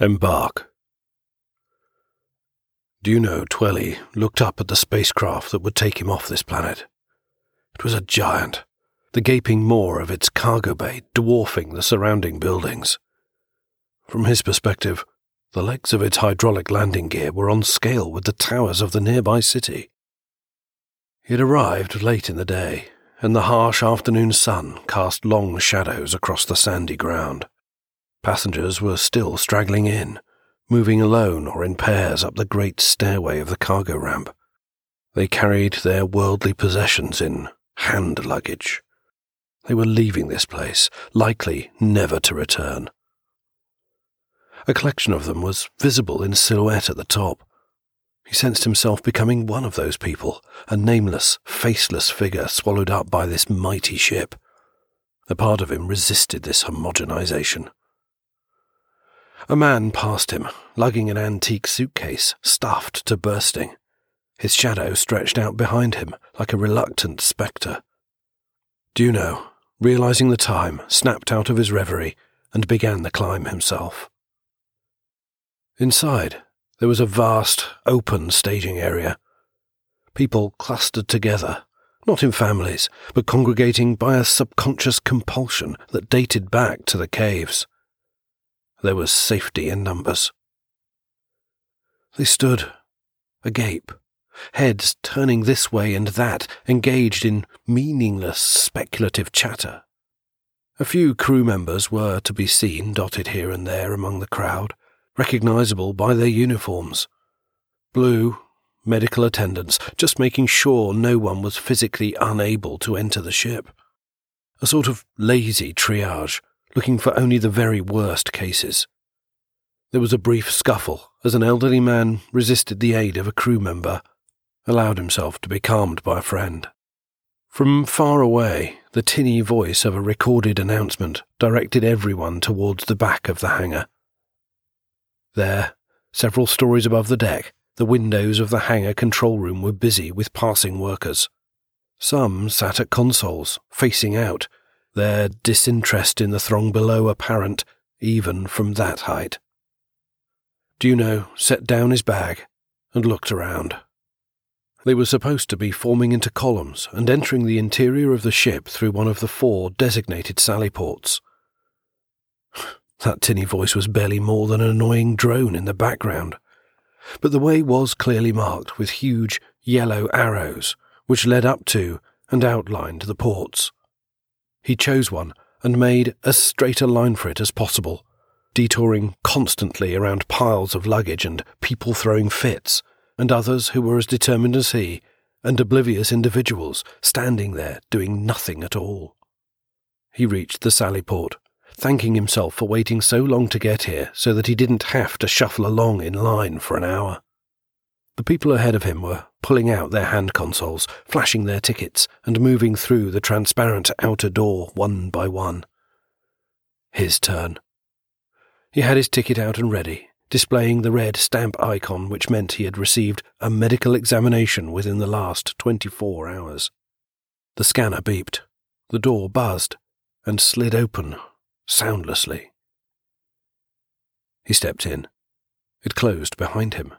Embark. Know, Twelly looked up at the spacecraft that would take him off this planet. It was a giant, the gaping maw of its cargo bay dwarfing the surrounding buildings. From his perspective, the legs of its hydraulic landing gear were on scale with the towers of the nearby city. He had arrived late in the day, and the harsh afternoon sun cast long shadows across the sandy ground. Passengers were still straggling in, moving alone or in pairs up the great stairway of the cargo ramp. They carried their worldly possessions in hand luggage. They were leaving this place, likely never to return. A collection of them was visible in silhouette at the top. He sensed himself becoming one of those people, a nameless, faceless figure swallowed up by this mighty ship. A part of him resisted this homogenization. A man passed him, lugging an antique suitcase, stuffed to bursting. His shadow stretched out behind him like a reluctant spectre. Juno, realizing the time, snapped out of his reverie and began the climb himself. Inside, there was a vast, open staging area. People clustered together, not in families, but congregating by a subconscious compulsion that dated back to the caves. There was safety in numbers. They stood, agape, heads turning this way and that, engaged in meaningless speculative chatter. A few crew members were to be seen dotted here and there among the crowd, recognizable by their uniforms. Blue, medical attendants, just making sure no one was physically unable to enter the ship. A sort of lazy triage looking for only the very worst cases. There was a brief scuffle as an elderly man resisted the aid of a crew member, allowed himself to be calmed by a friend. From far away, the tinny voice of a recorded announcement directed everyone towards the back of the hangar. There, several stories above the deck, the windows of the hangar control room were busy with passing workers. Some sat at consoles, facing out, their disinterest in the throng below apparent even from that height. Juno set down his bag and looked around. They were supposed to be forming into columns and entering the interior of the ship through one of the four designated sally ports. That tinny voice was barely more than an annoying drone in the background. But the way was clearly marked with huge yellow arrows, which led up to and outlined the ports. He chose one and made as straight a line for it as possible, detouring constantly around piles of luggage and people throwing fits, and others who were as determined as he, and oblivious individuals standing there doing nothing at all. He reached the sally port, thanking himself for waiting so long to get here so that he didn't have to shuffle along in line for an hour. The people ahead of him were pulling out their hand consoles, flashing their tickets, and moving through the transparent outer door one by one. His turn. He had his ticket out and ready, displaying the red stamp icon which meant he had received a medical examination within the last 24 hours. The scanner beeped, the door buzzed, and slid open soundlessly. He stepped in. It closed behind him.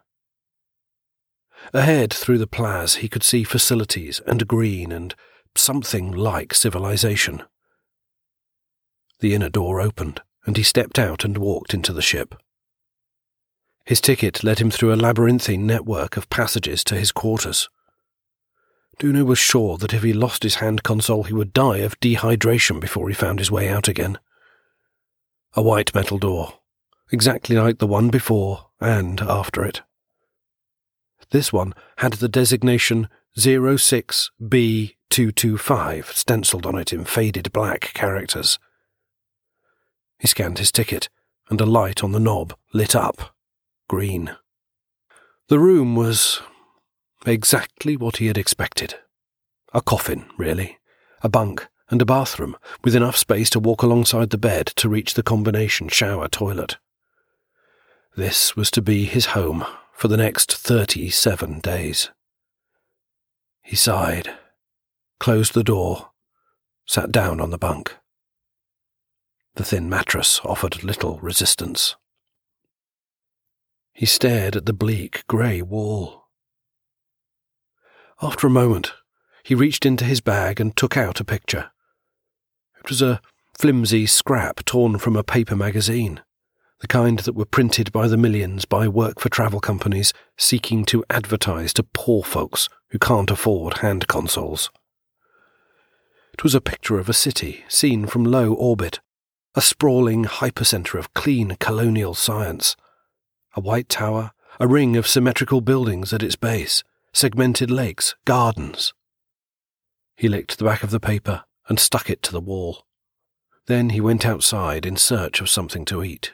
Ahead through the plaz, he could see facilities and green and something like civilization. The inner door opened, and he stepped out and walked into the ship. His ticket led him through a labyrinthine network of passages to his quarters. Juno was sure that if he lost his hand console, he would die of dehydration before he found his way out again. A white metal door, exactly like the one before and after it. This one had the designation 06B225 stenciled on it in faded black characters. He scanned his ticket, and a light on the knob lit up green. The room was exactly what he had expected. A coffin, really, a bunk, and a bathroom, with enough space to walk alongside the bed to reach the combination shower toilet. This was to be his home for the next 37 days. He sighed, closed the door, sat down on the bunk. The thin mattress offered little resistance. He stared at the bleak grey wall. After a moment, he reached into his bag and took out a picture. It was a flimsy scrap torn from a paper magazine, the kind that were printed by the millions by work for travel companies seeking to advertise to poor folks who can't afford hand consoles. It was a picture of a city seen from low orbit, a sprawling hypercentre of clean colonial science. A white tower, a ring of symmetrical buildings at its base, segmented lakes, gardens. He licked the back of the paper and stuck it to the wall. Then he went outside in search of something to eat.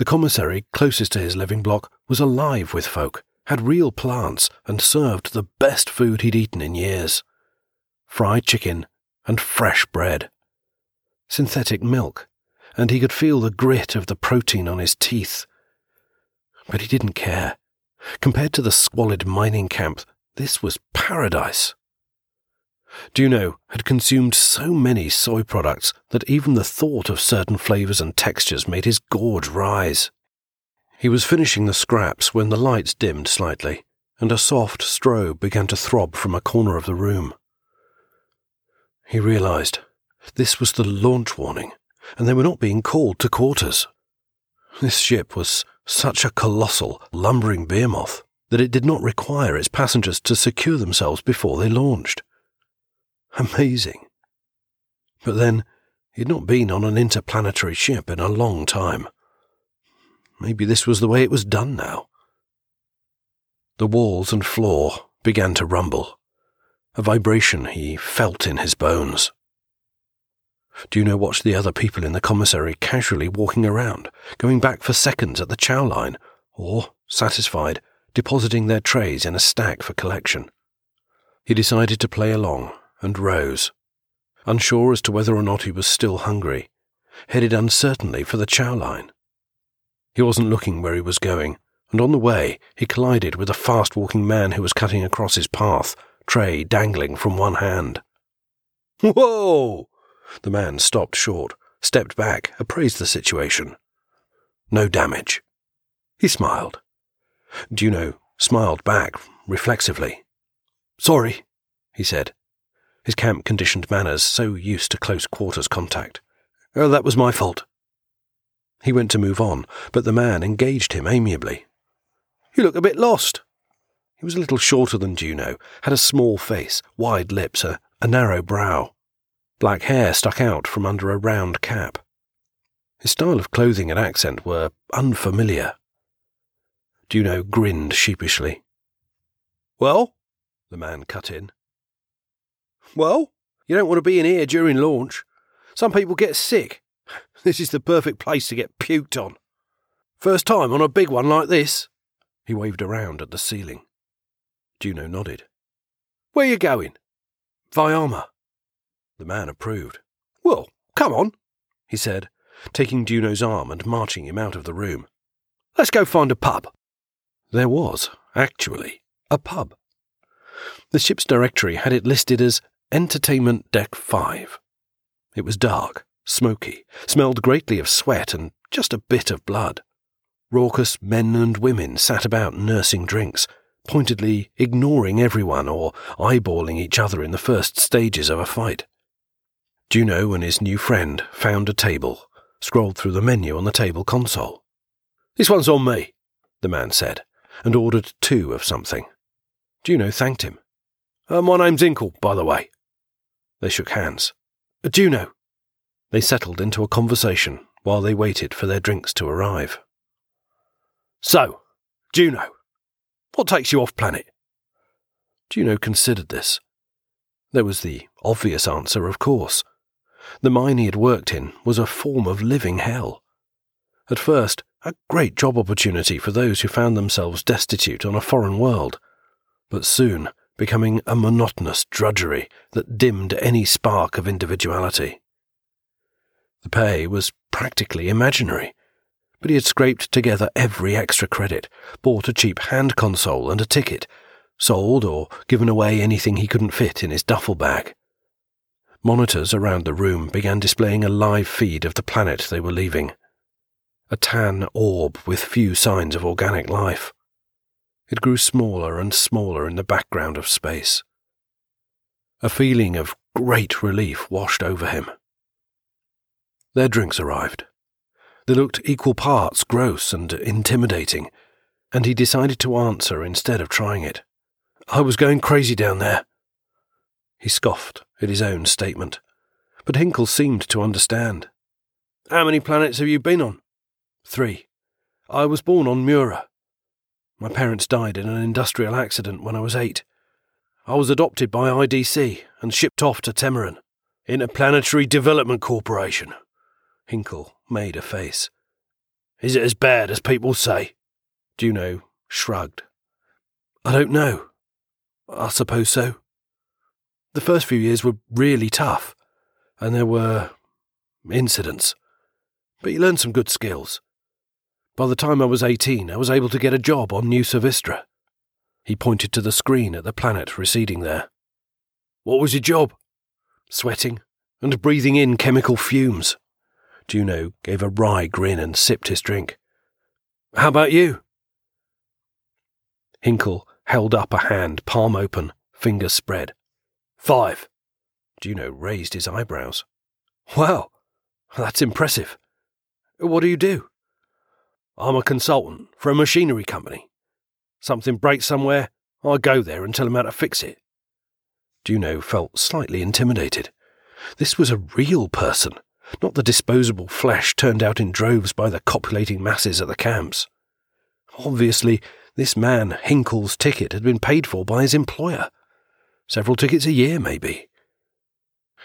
The commissary closest to his living block was alive with folk, had real plants, and served the best food he'd eaten in years fried chicken, and fresh bread. Synthetic milk, and he could feel the grit of the protein on his teeth. But he didn't care. Compared to the squalid mining camp, this was paradise. Juno had consumed so many soy products that even the thought of certain flavours and textures made his gorge rise. He was finishing the scraps when the lights dimmed slightly, and a soft strobe began to throb from a corner of the room. He realized this was the launch warning, and they were not being called to quarters. This ship was such a colossal, lumbering behemoth that it did not require its passengers to secure themselves before they launched. Amazing. But then, he'd not been on an interplanetary ship in a long time. Maybe this was the way it was done now. The walls and floor began to rumble a vibration he felt in his bones. Juno watched the other people in the commissary casually walking around, going back for seconds at the chow line, or, satisfied, depositing their trays in a stack for collection. He decided to play along and rose, unsure as to whether or not he was still hungry, headed uncertainly for the chow line. He wasn't looking where he was going, and on the way he collided with a fast walking man who was cutting across his path tray dangling from one hand. Whoa! The man stopped short, stepped back, appraised the situation. No damage. He smiled. Juno smiled back reflexively. Sorry, he said, his camp conditioned manners so used to close quarters contact. Oh, that was my fault. He went to move on, but the man engaged him amiably. You look a bit lost. He was a little shorter than Juno, had a small face, wide lips, a, a narrow brow. Black hair stuck out from under a round cap. His style of clothing and accent were unfamiliar. Juno grinned sheepishly. Well? The man cut in. Well, you don't want to be in here during launch. Some people get sick. This is the perfect place to get puked on. First time on a big one like this. He waved around at the ceiling. Juno nodded. Where you going? Viama. The man approved. Well, come on, he said, taking Juno's arm and marching him out of the room. Let's go find a pub. There was, actually, a pub. The ship's directory had it listed as Entertainment Deck 5. It was dark, smoky, smelled greatly of sweat and just a bit of blood. Raucous men and women sat about nursing drinks, pointedly ignoring everyone or eyeballing each other in the first stages of a fight. Juno and his new friend found a table, scrolled through the menu on the table console. This one's on me, the man said, and ordered two of something. Juno thanked him. Uh, my name's Hinkle, by the way. They shook hands. Juno. They settled into a conversation while they waited for their drinks to arrive. So, Juno, what takes you off planet? Juno considered this. There was the obvious answer, of course. The mine he had worked in was a form of living hell. At first, a great job opportunity for those who found themselves destitute on a foreign world, but soon becoming a monotonous drudgery that dimmed any spark of individuality. The pay was practically imaginary, but he had scraped together every extra credit, bought a cheap hand console and a ticket, sold or given away anything he couldn't fit in his duffel bag. Monitors around the room began displaying a live feed of the planet they were leaving. a tan orb with few signs of organic life. It grew smaller and smaller in the background of space. A feeling of great relief washed over him. Their drinks arrived. They looked equal parts gross and intimidating, and he decided to answer instead of trying it. I was going crazy down there. He scoffed at his own statement, but Hinkle seemed to understand. How many planets have you been on? Three. I was born on Mura. My parents died in an industrial accident when I was eight. I was adopted by IDC and shipped off to Temarin, Interplanetary Development Corporation. Hinkle made a face. Is it as bad as people say? Juno shrugged. I don't know. I suppose so. The first few years were really tough, and there were incidents. But you learned some good skills. By the time I was 18, I was able to get a job on New Savistra. He pointed to the screen at the planet receding there. What was your job? Sweating and breathing in chemical fumes. Juno gave a wry grin and sipped his drink. How about you? Hinkle held up a hand, palm open, fingers spread. Five. Juno raised his eyebrows. Well, that's impressive. What do you do? I'm a consultant for a machinery company. Something breaks somewhere, I go there and tell them how to fix it. Juno felt slightly intimidated. This was a real person, not the disposable flesh turned out in droves by the copulating masses at the camps. Obviously, this man, Hinkle's ticket, had been paid for by his employer. Several tickets a year, maybe.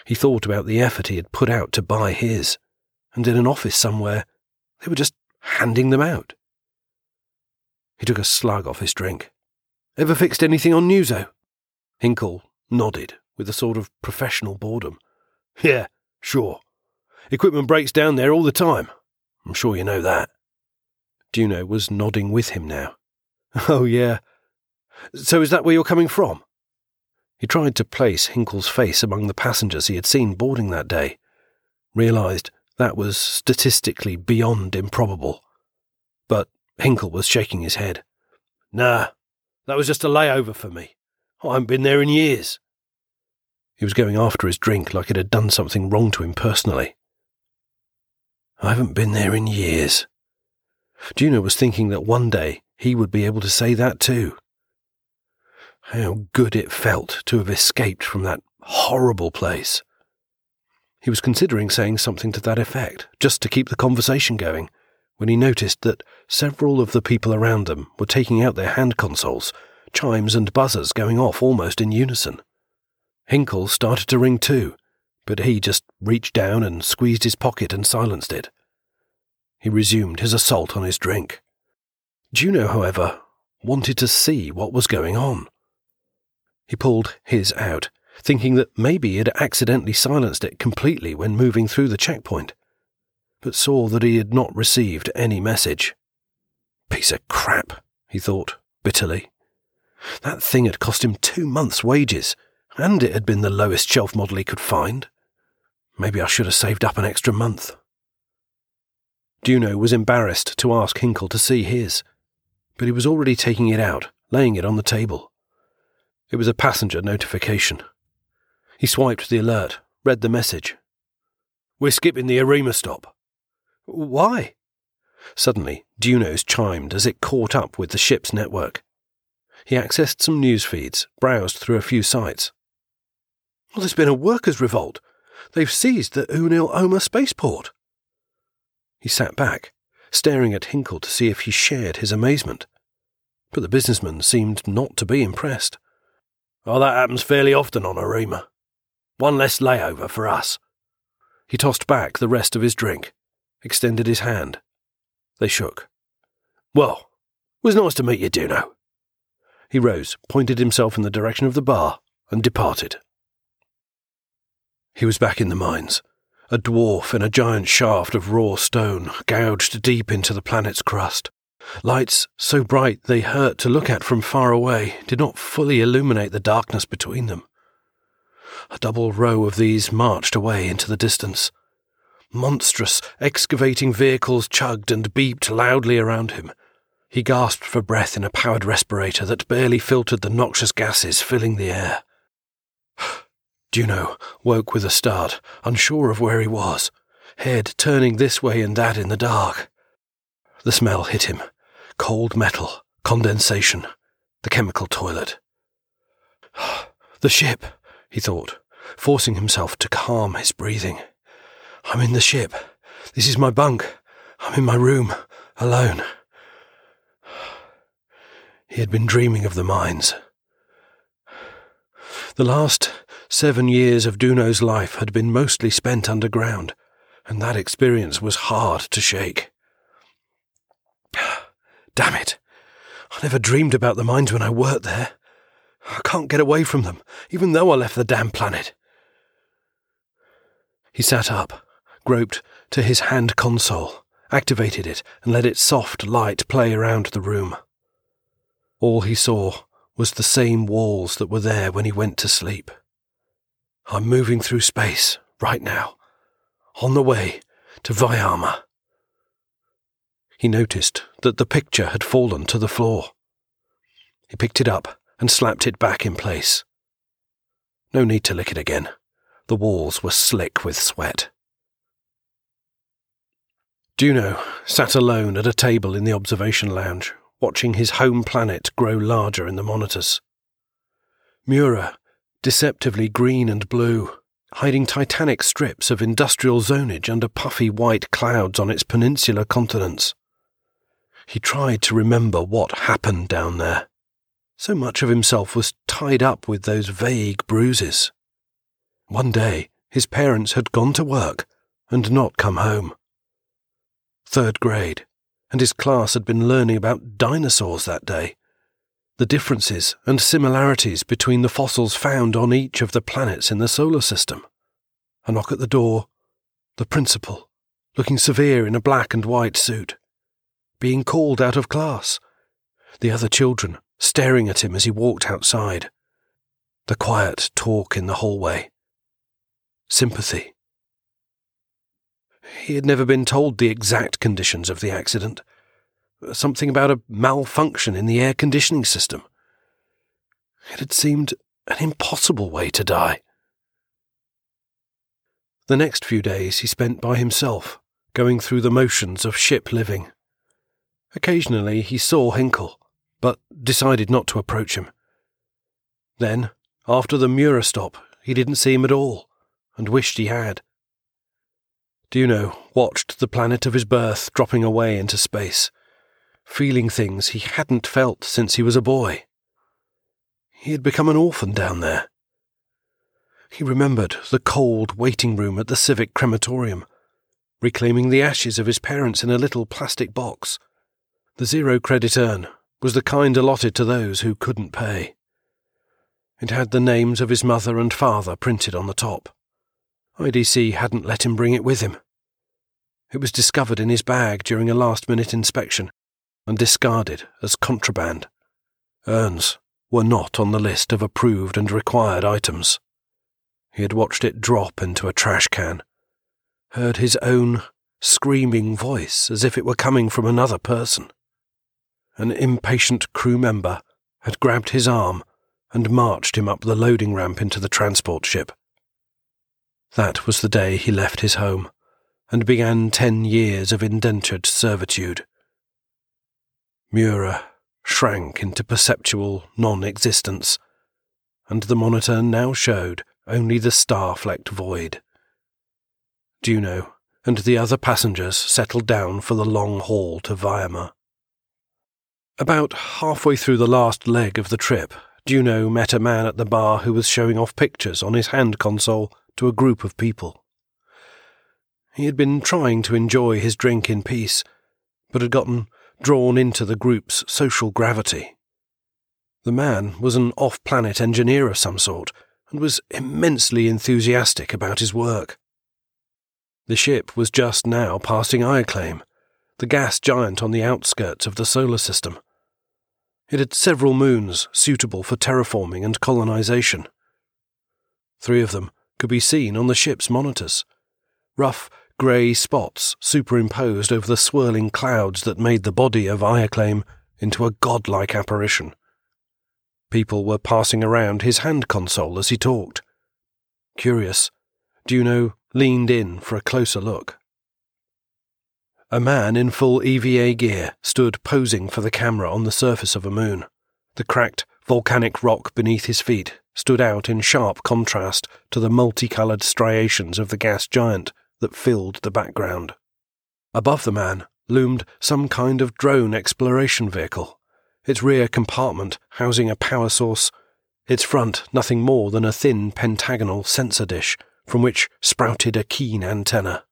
He thought about the effort he had put out to buy his, and in an office somewhere, they were just handing them out. He took a slug off his drink. Ever fixed anything on Nuzo? Hinkle nodded with a sort of professional boredom. Yeah, sure. Equipment breaks down there all the time. I'm sure you know that. Juno was nodding with him now. Oh, yeah. So is that where you're coming from? He tried to place Hinkle's face among the passengers he had seen boarding that day, realized that was statistically beyond improbable. But Hinkle was shaking his head. Nah, that was just a layover for me. I haven't been there in years. He was going after his drink like it had done something wrong to him personally. I haven't been there in years. Juno was thinking that one day he would be able to say that too. How good it felt to have escaped from that horrible place. He was considering saying something to that effect, just to keep the conversation going, when he noticed that several of the people around them were taking out their hand consoles, chimes and buzzers going off almost in unison. Hinkle started to ring too, but he just reached down and squeezed his pocket and silenced it. He resumed his assault on his drink. Juno, however, wanted to see what was going on. He pulled his out thinking that maybe he had accidentally silenced it completely when moving through the checkpoint, but saw that he had not received any message. Piece of crap, he thought bitterly. That thing had cost him two months' wages, and it had been the lowest shelf model he could find. Maybe I should have saved up an extra month. Juno was embarrassed to ask Hinkle to see his, but he was already taking it out, laying it on the table. It was a passenger notification. He swiped the alert, read the message. We're skipping the Arima stop. Why? Suddenly, Junos chimed as it caught up with the ship's network. He accessed some news feeds, browsed through a few sites. Well, there's been a workers' revolt. They've seized the Unil Oma spaceport. He sat back, staring at Hinkle to see if he shared his amazement. But the businessman seemed not to be impressed. Oh, that happens fairly often on Arima. One less layover for us. He tossed back the rest of his drink, extended his hand. They shook. Well, it was nice to meet you, Juno. He rose, pointed himself in the direction of the bar, and departed. He was back in the mines, a dwarf in a giant shaft of raw stone gouged deep into the planet's crust. Lights so bright they hurt to look at from far away did not fully illuminate the darkness between them. A double row of these marched away into the distance. Monstrous, excavating vehicles chugged and beeped loudly around him. He gasped for breath in a powered respirator that barely filtered the noxious gases filling the air. Juno woke with a start, unsure of where he was, head turning this way and that in the dark. The smell hit him cold metal, condensation, the chemical toilet. The ship, he thought, forcing himself to calm his breathing. I'm in the ship. This is my bunk. I'm in my room, alone. He had been dreaming of the mines. The last seven years of Juno's life had been mostly spent underground, and that experience was hard to shake. Damn it! I never dreamed about the mines when I worked there. I can't get away from them, even though I left the damn planet. He sat up, groped to his hand console, activated it, and let its soft light play around the room. All he saw was the same walls that were there when he went to sleep. I'm moving through space right now, on the way to Vyama. He noticed that the picture had fallen to the floor. He picked it up and slapped it back in place. No need to lick it again. The walls were slick with sweat. Juno sat alone at a table in the observation lounge, watching his home planet grow larger in the monitors. Mura, deceptively green and blue, hiding titanic strips of industrial zonage under puffy white clouds on its peninsular continents. He tried to remember what happened down there. So much of himself was tied up with those vague bruises. One day, his parents had gone to work and not come home third grade, and his class had been learning about dinosaurs that day. The differences and similarities between the fossils found on each of the planets in the solar system. A knock at the door. The principal, looking severe in a black and white suit. Being called out of class. The other children staring at him as he walked outside. The quiet talk in the hallway. Sympathy he had never been told the exact conditions of the accident. Something about a malfunction in the air conditioning system. It had seemed an impossible way to die. The next few days he spent by himself, going through the motions of ship living. Occasionally he saw Hinkle, but decided not to approach him. Then, after the Mura stop, he didn't see him at all, and wished he had. Juno watched the planet of his birth dropping away into space, feeling things he hadn't felt since he was a boy. He had become an orphan down there. He remembered the cold waiting room at the civic crematorium, reclaiming the ashes of his parents in a little plastic box. The zero credit urn was the kind allotted to those who couldn't pay. It had the names of his mother and father printed on the top. IDC hadn't let him bring it with him. It was discovered in his bag during a last minute inspection and discarded as contraband. Urns were not on the list of approved and required items. He had watched it drop into a trash can, heard his own screaming voice as if it were coming from another person. An impatient crew member had grabbed his arm and marched him up the loading ramp into the transport ship. That was the day he left his home and began ten years of indentured servitude. Mura shrank into perceptual non existence, and the monitor now showed only the star flecked void. Juno and the other passengers settled down for the long haul to Vyama. About halfway through the last leg of the trip, Juno met a man at the bar who was showing off pictures on his hand console to a group of people. He had been trying to enjoy his drink in peace, but had gotten drawn into the group's social gravity. The man was an off planet engineer of some sort and was immensely enthusiastic about his work. The ship was just now passing Ioclame, the gas giant on the outskirts of the solar system. It had several moons suitable for terraforming and colonization. Three of them could be seen on the ship's monitors. Rough, grey spots superimposed over the swirling clouds that made the body of Ioclame into a godlike apparition. People were passing around his hand console as he talked. Curious, Juno leaned in for a closer look. A man in full EVA gear stood posing for the camera on the surface of a moon. The cracked volcanic rock beneath his feet stood out in sharp contrast to the multicoloured striations of the gas giant that filled the background. Above the man loomed some kind of drone exploration vehicle, its rear compartment housing a power source, its front nothing more than a thin pentagonal sensor dish from which sprouted a keen antenna.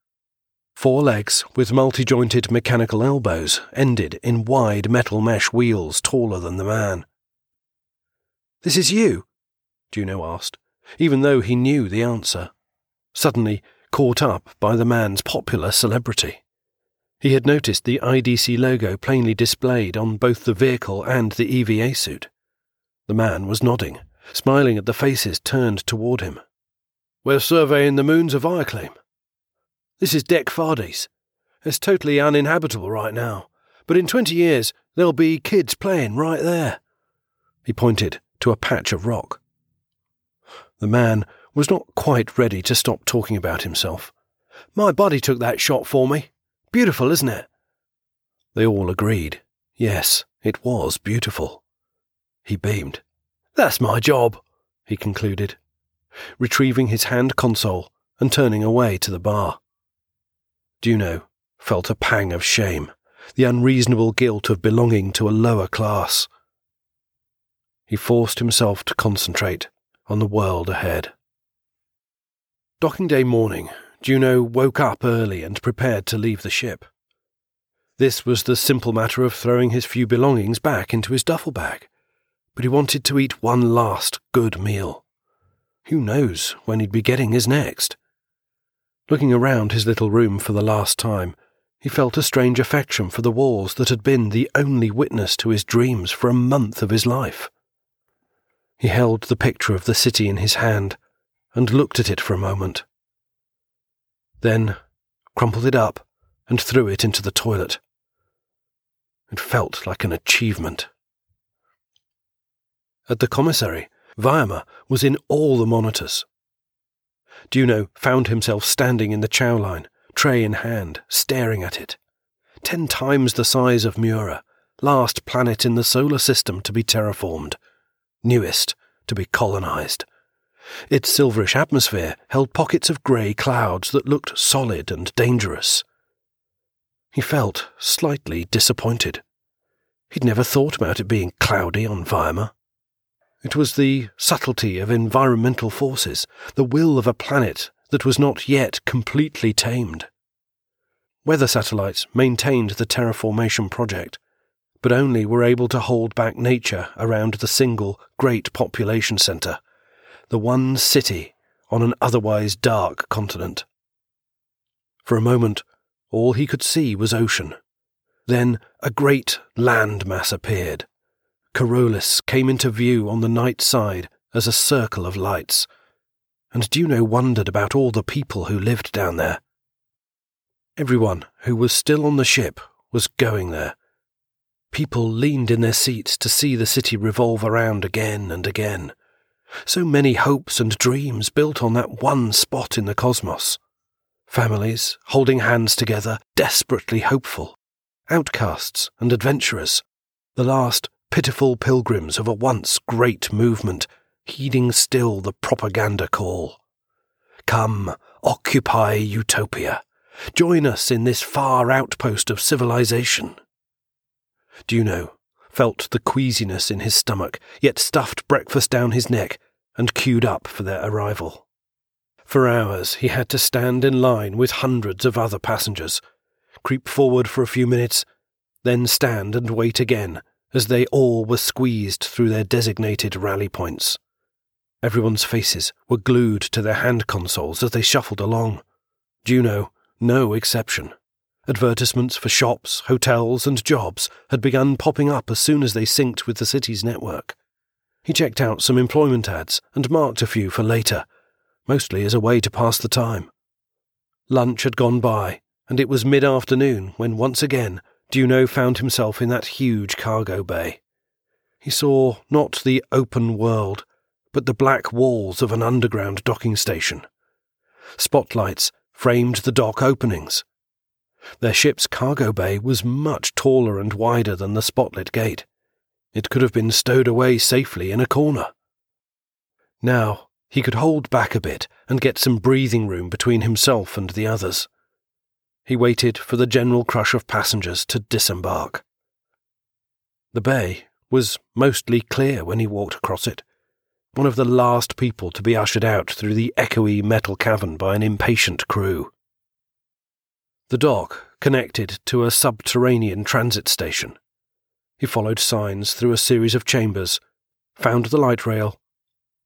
Four legs with multi jointed mechanical elbows ended in wide metal mesh wheels taller than the man. This is you? Juno asked, even though he knew the answer, suddenly caught up by the man's popular celebrity. He had noticed the IDC logo plainly displayed on both the vehicle and the EVA suit. The man was nodding, smiling at the faces turned toward him. We're surveying the moons of Ioclame. This is Deck Fardis. It's totally uninhabitable right now, but in twenty years there'll be kids playing right there. He pointed to a patch of rock. The man was not quite ready to stop talking about himself. My body took that shot for me. Beautiful, isn't it? They all agreed. Yes, it was beautiful. He beamed. That's my job, he concluded, retrieving his hand console and turning away to the bar. Juno felt a pang of shame, the unreasonable guilt of belonging to a lower class. He forced himself to concentrate on the world ahead. Docking day morning, Juno woke up early and prepared to leave the ship. This was the simple matter of throwing his few belongings back into his duffel bag, but he wanted to eat one last good meal. Who knows when he'd be getting his next? Looking around his little room for the last time, he felt a strange affection for the walls that had been the only witness to his dreams for a month of his life. He held the picture of the city in his hand and looked at it for a moment. Then crumpled it up and threw it into the toilet. It felt like an achievement. At the commissary, Viamer was in all the monitors. Juno found himself standing in the chow line, tray in hand, staring at it. Ten times the size of Mura, last planet in the solar system to be terraformed newest to be colonized. Its silverish atmosphere held pockets of grey clouds that looked solid and dangerous. He felt slightly disappointed. He'd never thought about it being cloudy on Viamer. It was the subtlety of environmental forces, the will of a planet that was not yet completely tamed. Weather satellites maintained the terraformation project, but only were able to hold back nature around the single great population centre, the one city on an otherwise dark continent. For a moment, all he could see was ocean. Then a great land mass appeared. Carolus came into view on the night side as a circle of lights, and Juno wondered about all the people who lived down there. Everyone who was still on the ship was going there, People leaned in their seats to see the city revolve around again and again. So many hopes and dreams built on that one spot in the cosmos. Families holding hands together, desperately hopeful. Outcasts and adventurers. The last pitiful pilgrims of a once great movement, heeding still the propaganda call. Come, occupy utopia. Join us in this far outpost of civilization. Juno felt the queasiness in his stomach, yet stuffed breakfast down his neck and queued up for their arrival. For hours he had to stand in line with hundreds of other passengers, creep forward for a few minutes, then stand and wait again as they all were squeezed through their designated rally points. Everyone's faces were glued to their hand consoles as they shuffled along. Juno, no exception. Advertisements for shops, hotels, and jobs had begun popping up as soon as they synced with the city's network. He checked out some employment ads and marked a few for later, mostly as a way to pass the time. Lunch had gone by, and it was mid afternoon when once again Juno found himself in that huge cargo bay. He saw not the open world, but the black walls of an underground docking station. Spotlights framed the dock openings. Their ship's cargo bay was much taller and wider than the spotlit gate. It could have been stowed away safely in a corner. Now, he could hold back a bit and get some breathing room between himself and the others. He waited for the general crush of passengers to disembark. The bay was mostly clear when he walked across it, one of the last people to be ushered out through the echoey metal cavern by an impatient crew. The dock connected to a subterranean transit station. He followed signs through a series of chambers, found the light rail,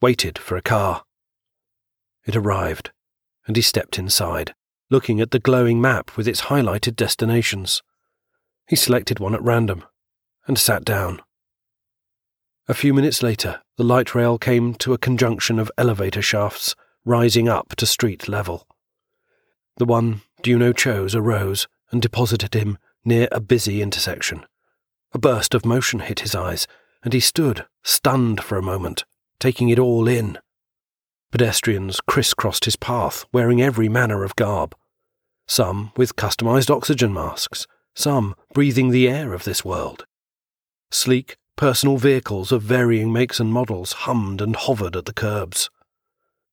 waited for a car. It arrived, and he stepped inside, looking at the glowing map with its highlighted destinations. He selected one at random and sat down. A few minutes later, the light rail came to a conjunction of elevator shafts rising up to street level. The one Juno chose arose and deposited him near a busy intersection. A burst of motion hit his eyes, and he stood, stunned for a moment, taking it all in. Pedestrians crisscrossed his path, wearing every manner of garb. Some with customized oxygen masks, some breathing the air of this world. Sleek, Personal vehicles of varying makes and models hummed and hovered at the curbs.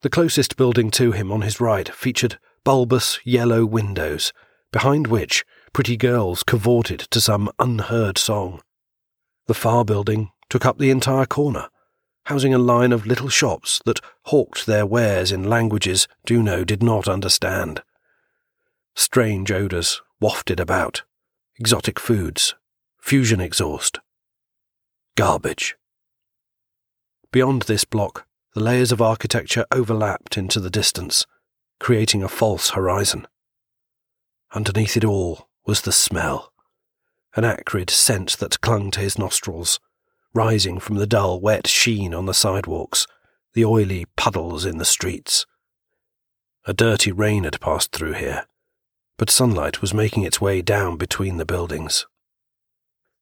The closest building to him on his right featured bulbous yellow windows, behind which pretty girls cavorted to some unheard song. The far building took up the entire corner, housing a line of little shops that hawked their wares in languages Juno did not understand. Strange odours wafted about exotic foods, fusion exhaust, Garbage. Beyond this block, the layers of architecture overlapped into the distance, creating a false horizon. Underneath it all was the smell, an acrid scent that clung to his nostrils, rising from the dull, wet sheen on the sidewalks, the oily puddles in the streets. A dirty rain had passed through here, but sunlight was making its way down between the buildings.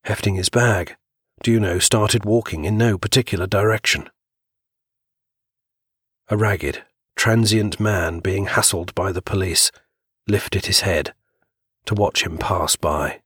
Hefting his bag, Juno started walking in no particular direction. A ragged, transient man being hassled by the police lifted his head to watch him pass by.